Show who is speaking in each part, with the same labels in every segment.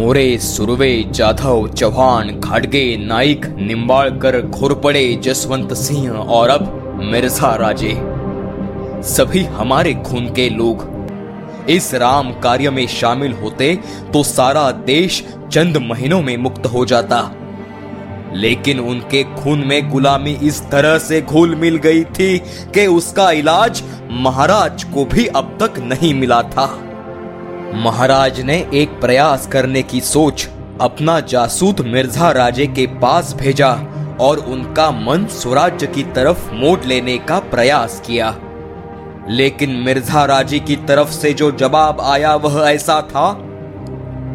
Speaker 1: मोरे, सुरवे, जाधव चौहान खाडगे नाइक निम्बाड़कर घोरपड़े, जसवंत सिंह और अब मिर्ज़ा राजे। सभी हमारे खून के लोग इस राम कार्य में शामिल होते तो सारा देश चंद महीनों में मुक्त हो जाता। लेकिन उनके खून में गुलामी इस तरह से घुल मिल गई थी कि उसका इलाज महाराज को भी अब तक नहीं मिला था। महाराज ने एक प्रयास करने की सोच अपना जासूद मिर्ज़ा राजे के पास भेजा और उनका मन स्वराज्य की तरफ़ मोड़ लेने का प्रयास किया। लेकिन मिर्ज़ा राजे की तरफ़ से जो जवाब आया वह ऐसा था,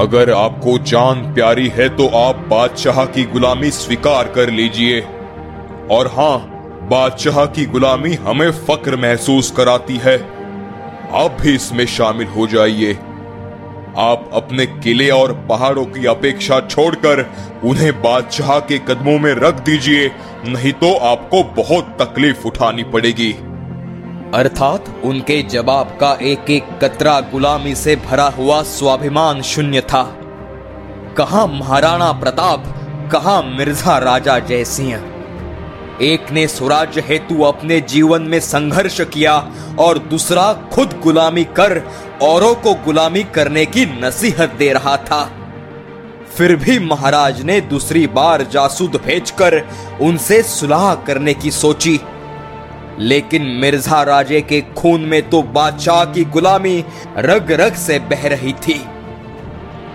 Speaker 2: अगर आपको जान प्यारी है तो आप बादशाह की गुलामी स्वीकार कर लीजिए। और हाँ बादशाह की गुलामी हमें फक्र महसूस कराती है। आप भी इसमें शामिल हो जाइए। आप अपने किले और पहाड़ों की अपेक्षा छोड़कर उन्हें बादशाह के कदमों में रख दीजिए, नहीं तो आपको बहुत तकलीफ़ उठानी पड़ेगी।
Speaker 1: अर्थात उनके जवाब का एक एक कतरा गुलामी से भरा हुआ स्वाभिमान शून्य था। कहा महाराणा प्रताप, कहा मिर्ज़ा राजा जयसिंह? एक ने स्वराज्य हेतु अपने जीवन में संघर्ष किया और दूसरा खुद गुलामी कर औरों को गुलामी करने की नसीहत दे रहा था। फिर भी महाराज ने दूसरी बार जासूद भेजकर उनसे सुलह करने की सोची। लेकिन मिर्ज़ा राजे के खून में तो बादशाह की गुलामी रग रग से बह रही थी।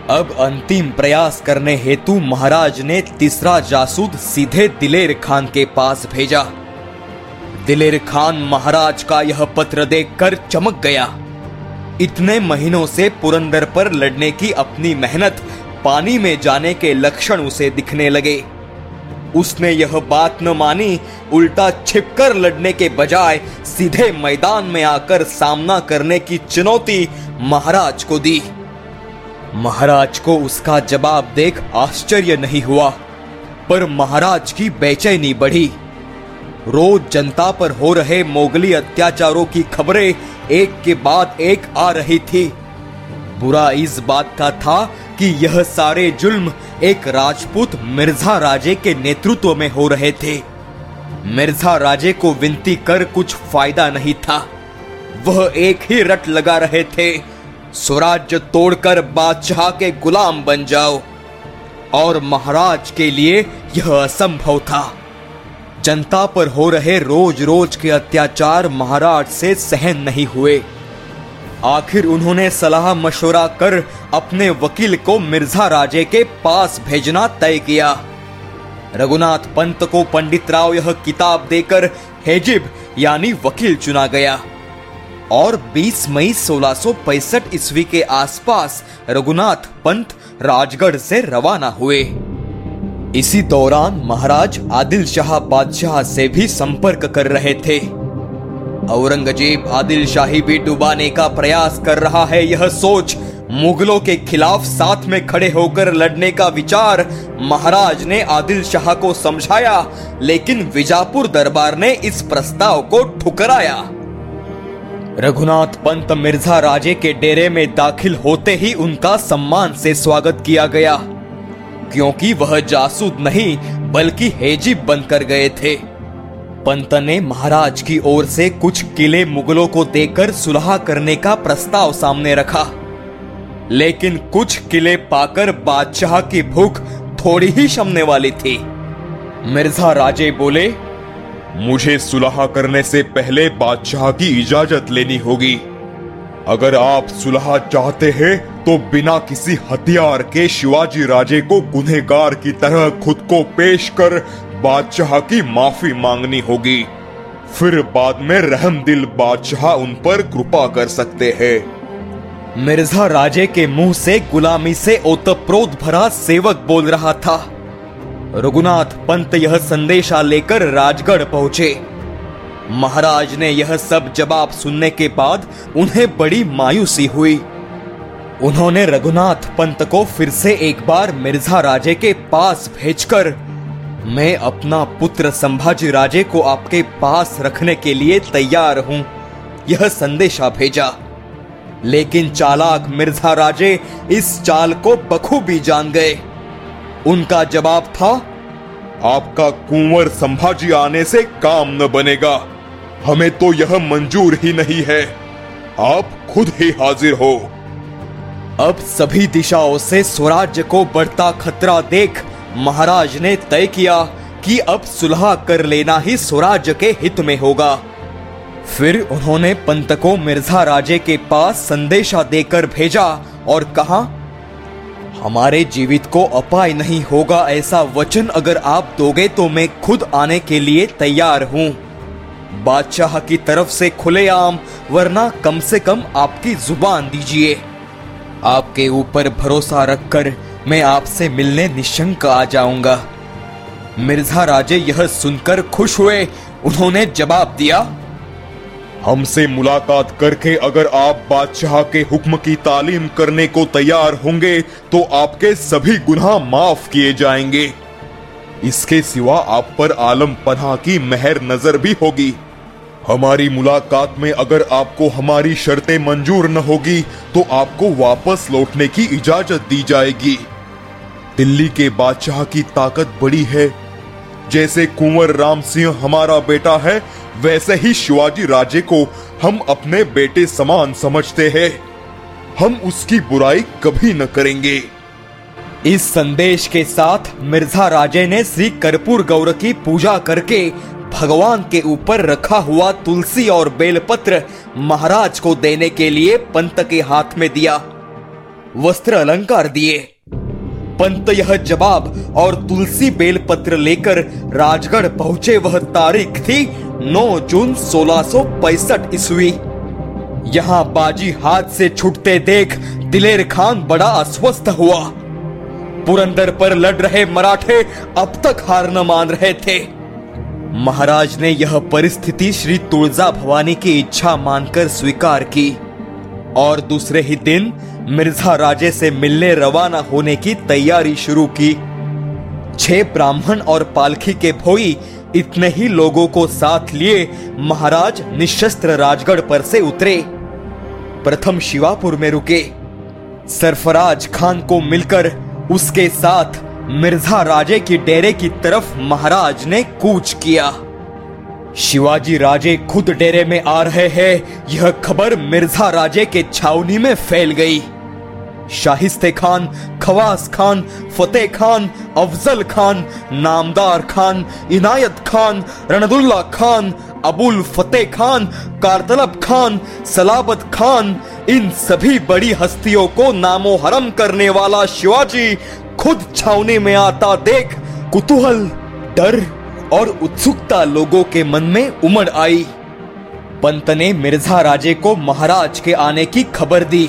Speaker 1: अब अंतिम प्रयास करने हेतु महाराज ने तीसरा जासूद सीधे दिलेर खान के पास भेजा। दिलेर खान महाराज का यह पत्र देखकर चमक गया। इतने महीनों से पुरंदर पर लड़ने की अपनी मेहनत, पानी में जाने के लक्षण उसे दिखने लगे। उसने यह बात न मानी, उल्टा छिपकर लड़ने के बजाय सीधे मैदान में आकर सामना करने की चुनौती महाराज को दी। महाराज को उसका जवाब देख आश्चर्य नहीं हुआ, पर महाराज की बेचैनी बढ़ी। रोज जनता पर हो रहे मोगली अत्याचारों की खबरें एक के बाद एक आ रही थी। बुरा इस बात का था कि यह सारे जुल्म एक राजपूत मिर्ज़ा राजे के नेतृत्व में हो रहे थे। मिर्ज़ा राजे को विनती कर कुछ फ़ायदा नहीं था। वह एक ही रट लगा रहे थे। स्वराज्य तोड़कर बादशाह के गुलाम बन जाओ। और महाराज के लिए यह असंभव था। जनता पर हो रहे रोज रोज के अत्याचार महाराज से सहन नहीं हुए। आखिर उन्होंने सलाह मशवरा कर अपने वकील को मिर्ज़ा राजे के पास भेजना तय किया। रघुनाथ पंत को पंडित राव यह किताब देकर हेजिब यानी वकील चुना गया। और 20 मई सोलह ईस्वी के आसपास रघुनाथ पंत राजगढ़ से रवाना हुए। इसी दौरान महाराज आदिल शाह बादशाह से भी संपर्क कर रहे थे। औरंगज़ेब आदिल शाही भी डुबाने का प्रयास कर रहा है, यह सोच मुगलों के खिलाफ साथ में खड़े होकर लड़ने का विचार महाराज ने आदिल शाह को समझाया, लेकिन विजापुर दरबार ने इस प्रस्ताव को ठुकराया। रघुनाथ पंत मिर्ज़ा राजे के डेरे में दाखिल होते ही उनका सम्मान से स्वागत किया गया। क्योंकि वह जासूद नहीं, बल्कि हेजिब बनकर गए थे। पंत ने महाराज की ओर से कुछ किले मुगलों को देकर सुलह करने का प्रस्ताव सामने रखा। लेकिन कुछ किले पाकर बादशाह की भूख थोड़ी ही शमने वाली थी। मिर्ज़ा राजे बोले
Speaker 2: मुझे सुलह करने से पहले बादशाह की इजाज़त लेनी होगी। अगर आप सुलह चाहते हैं तो बिना किसी हथियार के शिवाजी राजे को गुनहगार की तरह खुद को पेश कर बादशाह की माफ़ी मांगनी होगी। फिर बाद में रहम दिल बादशाह उन पर कृपा कर सकते हैं।
Speaker 1: मिर्ज़ा राजे के मुँह से गुलामी से ओतप्रोत भरा सेवक बोल रहा था। रघुनाथ पंत यह संदेशा लेकर राजगढ़ पहुँचे। महाराज ने यह सब जवाब सुनने के बाद उन्हें बड़ी मायूसी हुई। उन्होंने रघुनाथ पंत को फिर से एक बार मिर्ज़ा राजे के पास भेजकर, मैं अपना पुत्र संभाजी राजे को आपके पास रखने के लिए तैयार हूँ, यह संदेशा भेजा। लेकिन चालाक मिर्ज़ा राजे इस चाल को बखूबी जान गए। उनका जवाब था,
Speaker 2: आपका कुंवर संभाजी आने से काम न बनेगा। हमें तो यह मंजूर ही नहीं है। आप खुद ही हाजिर हो।
Speaker 1: अब सभी दिशाओं से स्वराज्य को बढ़ता खतरा देख महाराज ने तय किया कि अब सुलह कर लेना ही स्वराज्य के हित में होगा। फिर उन्होंने पंत को मिर्ज़ा राजे के पास संदेशा देकर भेजा और कहा हमारे जीवित को अपाय नहीं होगा ऐसा वचन अगर आप दोगे तो मैं खुद आने के लिए तैयार हूँ। बादशाह की तरफ़ से खुलेआम वरना कम से कम आपकी ज़ुबान दीजिए। आपके ऊपर भरोसा रखकर मैं आपसे मिलने निशंक आ जाऊँगा। मिर्ज़ा राजे यह सुनकर खुश हुए। उन्होंने जवाब दिया
Speaker 2: हमसे मुलाकात करके अगर आप बादशाह के हुक्म की तालीम करने को तैयार होंगे तो आपके सभी गुनाह माफ़ किए जाएँगे। इसके सिवा आप पर आलम पनाह की मेहर नज़र भी होगी। हमारी मुलाकात में अगर आपको हमारी शर्तें मंजूर न होगी तो आपको वापस लौटने की इजाज़त दी जाएगी। दिल्ली के बादशाह की ताकत बड़ी है। जैसे कुंवर राम सिंह हमारा बेटा है वैसे ही शिवाजी राजे को हम अपने बेटे समान समझते हैं। हम उसकी बुराई कभी न करेंगे।
Speaker 1: इस संदेश के साथ मिर्ज़ा राजे ने श्री कर्पूर गौर की पूजा करके भगवान के ऊपर रखा हुआ तुलसी और बेलपत्र महाराज को देने के लिए पंत के हाथ में दिया। वस्त्र अलंकार दिए। पंत यह जवाब, और तुलसी बेल पत्र लेकर राजगढ़ पहुँचे वह तारीख थी 9 जून सोलह ईस्वी। यहाँ बाजी हाथ से छुटते देख दिलेर खान बड़ा अस्वस्थ हुआ। पुरंदर पर लड़ रहे मराठे अब तक हार न मान रहे थे। महाराज ने यह परिस्थिति श्री तुलजा भवानी की इच्छा मानकर स्वीकार की। और दूसरे ही दिन मिर्ज़ा राजे से मिलने रवाना होने की तैयारी शुरू की। छह ब्राह्मण और पालखी के भोई इतने ही लोगों को साथ लिए महाराज निशस्त्र राजगढ़ पर से उतरे। प्रथम शिवापुर में रुके। सरफराज खान को मिलकर उसके साथ मिर्ज़ा राजे की डेरे की तरफ़ महाराज ने कूच किया। शिवाजी राजे खुद डेरे में आ रहे हैं। यह खबर मिर्ज़ा राजे के छावनी में फैल गई। शाहिस्ते खान, खवास खान, फतेह खान, अफजल खान, नामदार खान, इनायत खान, रणदुल्ला खान, अबुल फतेह खान, कारतलब खान, सलाबत खान, इन सभी बड़ी हस्तियों को नामो हरम करने वाला शिवाजी खुद छावनी में आता देख कुतूहल, डर और उत्सुकता लोगों के मन में उमड़ आई। पंत ने मिर्ज़ा राजे को महाराज के आने की खबर दी।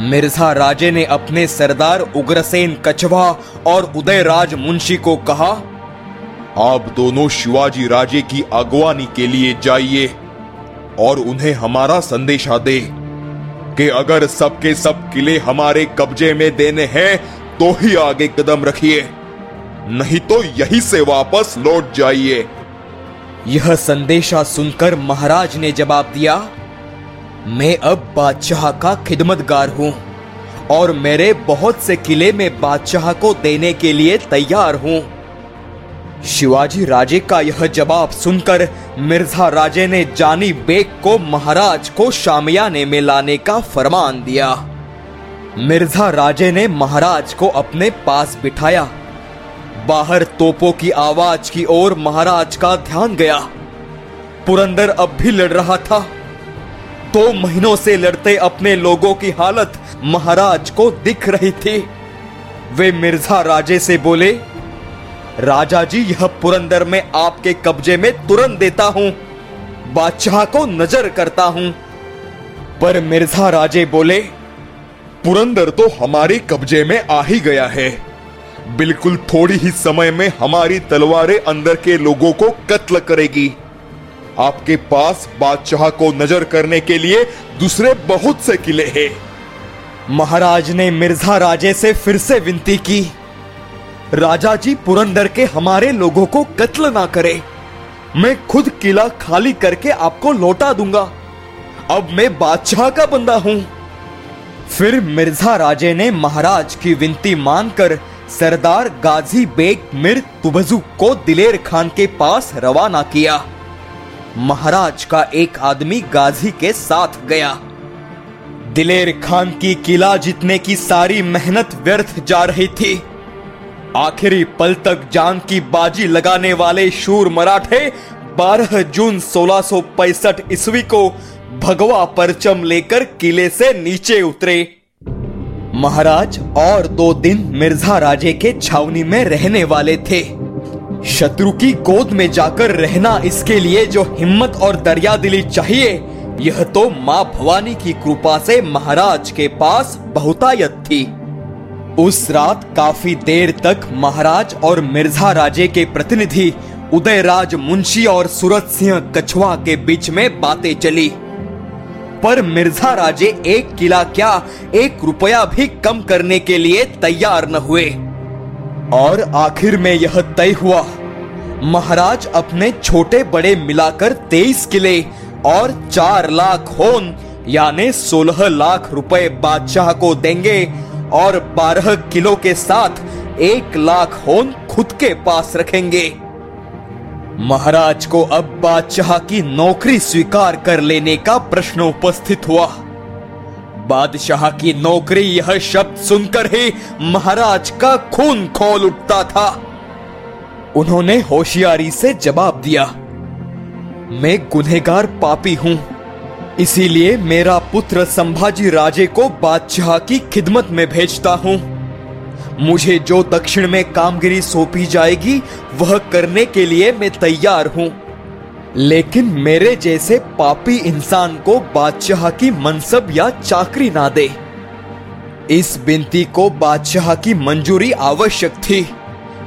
Speaker 1: मिर्ज़ा राजे ने अपने सरदार उग्रसेन कछवा और उदयराज मुंशी को कहा,
Speaker 2: आप दोनों शिवाजी राजे की अगवानी के लिए जाइए और उन्हें हमारा संदेशा दे कि अगर सबके सब किले हमारे कब्जे में देने हैं तो ही आगे कदम रखिए। नहीं तो यही से वापस लौट जाइए।
Speaker 1: यह संदेशा सुनकर महाराज ने जवाब दिया, मैं अब बादशाह का खिदमतगार हूँ और मेरे बहुत से किले में बादशाह को देने के लिए तैयार हूँ। शिवाजी राजे का यह जवाब सुनकर मिर्ज़ा राजे ने जानी बेग को महाराज को शामियाने में लाने का फरमान दिया। मिर्ज़ा राजे ने महाराज को अपने पास बिठाया बाहर तोपों की आवाज़ की ओर महाराज का ध्यान गया। पुरंदर अब भी लड़ रहा था। दो महीनों से लड़ते अपने लोगों की हालत महाराज को दिख रही थी। वे मिर्ज़ा राजे से बोले, राजा जी, यह पुरंदर में आपके कब्जे में तुरंत देता हूँ। बादशाह को नज़र करता हूँ। पर मिर्ज़ा राजे बोले,
Speaker 2: पुरंदर तो हमारे कब्जे में आ ही गया है। बिल्कुल थोड़ी ही समय में हमारी तलवारें अंदर के लोगों को कत्ल करेगी। आपके पास बादशाह को नज़र करने के लिए दूसरे बहुत से किले हैं।
Speaker 1: महाराज ने मिर्ज़ा राजे से फिर से विनती की। राजा जी पुरंदर के हमारे लोगों को कत्ल ना करे। मैं खुद किला खाली करके आपको लौटा दूँगा। अब मैं बादशाह का बंदा हूँ। फिर मिर्ज़ा राजे ने महाराज की विनती मानकर सरदार गाजी बेग मिर तुबजू को दिलेर खान के पास रवाना किया। महाराज का एक आदमी गाजी के साथ गया। दिलेर खान की किला जीतने की सारी मेहनत व्यर्थ जा रही थी। आखिरी पल तक जान की बाजी लगाने वाले शूर मराठे 12 जून सोलह ईस्वी को भगवा परचम लेकर किले से नीचे उतरे। महाराज और दो दिन मिर्ज़ा राजे के छावनी में रहने वाले थे। शत्रु की गोद में जाकर रहना इसके लिए जो हिम्मत और दरिया दिली चाहिए, यह तो माँ भवानी की कृपा से महाराज के पास बहुतायत थी। उस रात काफ़ी देर तक महाराज और मिर्ज़ा राजे के प्रतिनिधि उदयराज मुंशी और सूरत सिंह कछुआ के बीच में बातें चली। पर मिर्ज़ा राजे एक किला क्या, एक रुपया भी कम करने के लिए तैयार न हुए। और आखिर में यह तय हुआ, महाराज अपने छोटे बड़े मिलाकर तेईस किले और चार लाख होन, यानी सोलह लाख रुपए बादशाह को देंगे और बारह किलो के साथ एक लाख होन खुद के पास रखेंगे। महाराज को अब बादशाह की नौकरी स्वीकार कर लेने का प्रश्न उपस्थित हुआ। बादशाह की नौकरी यह शब्द सुनकर ही महाराज का खून खोल उठता था। उन्होंने होशियारी से जवाब दिया, मैं गुनहगार पापी हूँ, इसीलिए मेरा पुत्र संभाजी राजे को बादशाह की खिदमत में भेजता हूँ। मुझे जो दक्षिण में कामगिरी सौंपी जाएगी, वह करने के लिए मैं तैयार हूँ। लेकिन मेरे जैसे पापी इंसान को बादशाह की मनसब या चाकरी ना दे। इस बिनती को बादशाह की मंजूरी आवश्यक थी,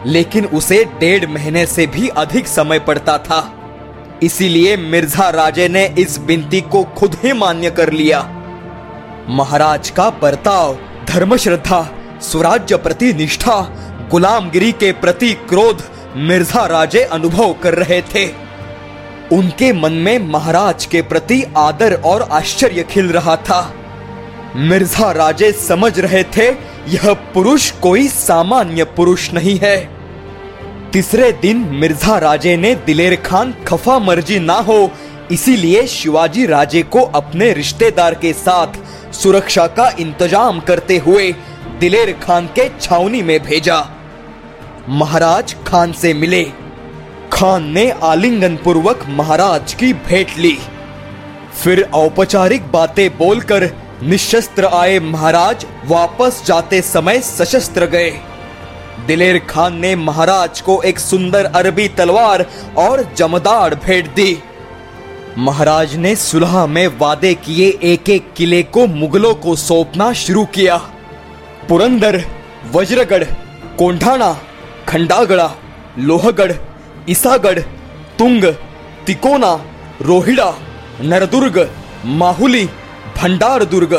Speaker 1: लेकिन उसे डेढ़ महीने से भी अधिक समय पड़ता था। इसीलिए मिर्ज़ा राजे ने इस बिनती को खुद ही मान्य कर लिया। महाराज का बर्ताव धर्म श्रद्धा स्वराज्य प्रति निष्ठा गुलामगिरी के प्रति क्रोध, मिर्ज़ा राजे अनुभव कर रहे थे। उनके मन में महाराज के प्रति आदर और आश्चर्य खिल रहा था। मिर्ज़ा राजे समझ रहे थे, यह पुरुष कोई सामान्य पुरुष नहीं है। तीसरे दिन मिर्ज़ा राजे ने दिलेर खान खफा मर्ज़ी ना हो, इसीलिए शिवाजी राजे को अपने रिश्तेदार के साथ सुरक्षा का इंतज़ाम करते हुए दिलेर खान के छावनी में भेजा। महाराज खान से मिले। खान ने आलिंगन पूर्वक महाराज की भेंट ली। फिर औपचारिक बातें बोलकर निशस्त्र आए महाराज वापस जाते समय सशस्त्र गए। दिलेर खान ने महाराज को एक सुंदर अरबी तलवार और जमदार भेंट दी। महाराज ने सुलह में वादे किए एक एक किले को मुगलों को सौंपना शुरू किया। पुरंदर, वज्रगढ़, कोंढाणा खंडागड़ा लोहगढ़, ईसागढ़, तुंग, तिकोना, रोहिड़ा, नरदुर्ग, माहुली भंडार दुर्ग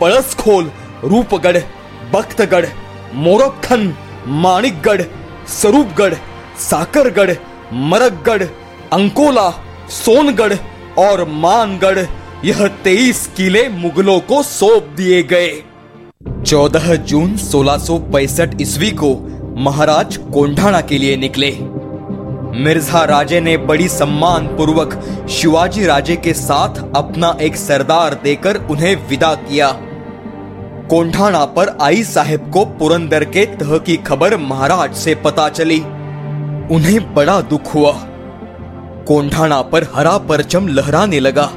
Speaker 1: पड़सखोल रूपगढ़, बख्तगढ़ मोरखन माणिकगढ़ स्वरूपगढ़ साकरगढ़, मरकगढ़, अंकोला, सोनगढ़ और मानगढ़। यह तेईस किले मुगलों को सौंप दिए गए। 14 जून सोलह ईस्वी को महाराज कोंढाणा के लिए निकले। मिर्ज़ा राजे ने बड़ी सम्मान पूर्वक शिवाजी राजे के साथ अपना एक सरदार देकर उन्हें विदा किया। कोंढाणा पर आई साहेब को पुरंदर के तह की खबर महाराज से पता चली। उन्हें बड़ा दुख हुआ। कोंढाणा पर हरा परचम लहराने लगा।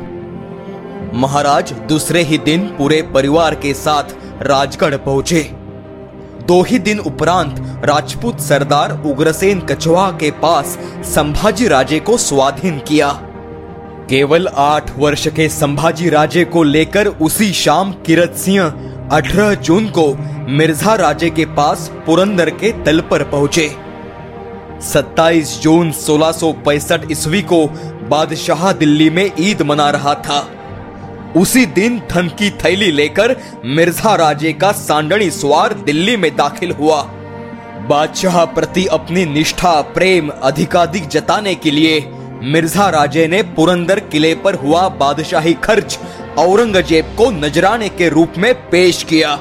Speaker 1: महाराज दूसरे ही दिन पूरे परिवार के साथ राजगढ़ पहुँचे। दो ही दिन उपरांत राजपूत सरदार उग्रसेन कछवा के पास संभाजी राजे को स्वाधीन किया। केवल आठ वर्ष के संभाजी राजे को लेकर उसी शाम किरत सिंह अठारह जून को मिर्ज़ा राजे के पास पुरंदर के तल पर पहुँचे। 27 जून सोलह ईस्वी को बादशाह दिल्ली में ईद मना रहा था। उसी दिन धन की थैली लेकर मिर्ज़ा राजे का सांडणी सवार दिल्ली में दाखिल हुआ। बादशाह प्रति अपनी निष्ठा, प्रेम अधिकाधिक जताने के लिए मिर्ज़ा राजे ने पुरंदर किले पर हुआ बादशाही खर्च औरंगज़ेब को नजराने के रूप में पेश किया।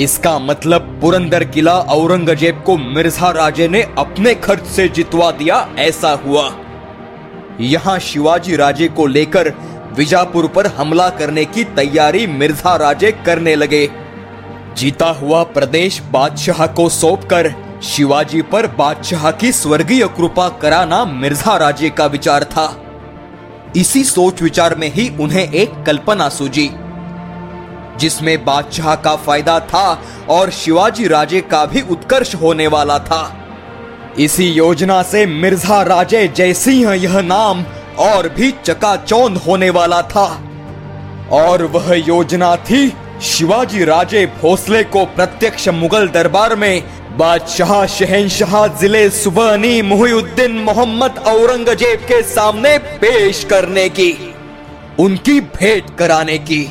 Speaker 1: इसका मतलब पुरंदर किला औरंगज़ेब को मिर्ज़ा राजे ने अपने खर्च से जितवा दिया ऐसा हुआ। यहाँ शिवाजी राजे को लेकर विजापुर पर हमला करने की तैयारी मिर्ज़ा राजे करने लगे। जीता हुआ प्रदेश बादशाह को सौंपकर शिवाजी पर बादशाह की स्वर्गीय कृपा कराना मिर्ज़ा राजे का विचार था। इसी सोच विचार में ही उन्हें एक कल्पना सूझी, जिसमें बादशाह का फ़ायदा था और शिवाजी राजे का भी उत्कर्ष होने वाला था। इसी योजना से मिर्ज़ा राजे जयसिंह यह नाम और भी चकाचौंध होने वाला था। और वह योजना थी, शिवाजी राजे भोसले को प्रत्यक्ष मुगल दरबार में बादशाह शहनशाह ज़िले सुबहनी मुहिउद्दीन मोहम्मद औरंगज़ेब के सामने पेश करने की, उनकी भेंट कराने की।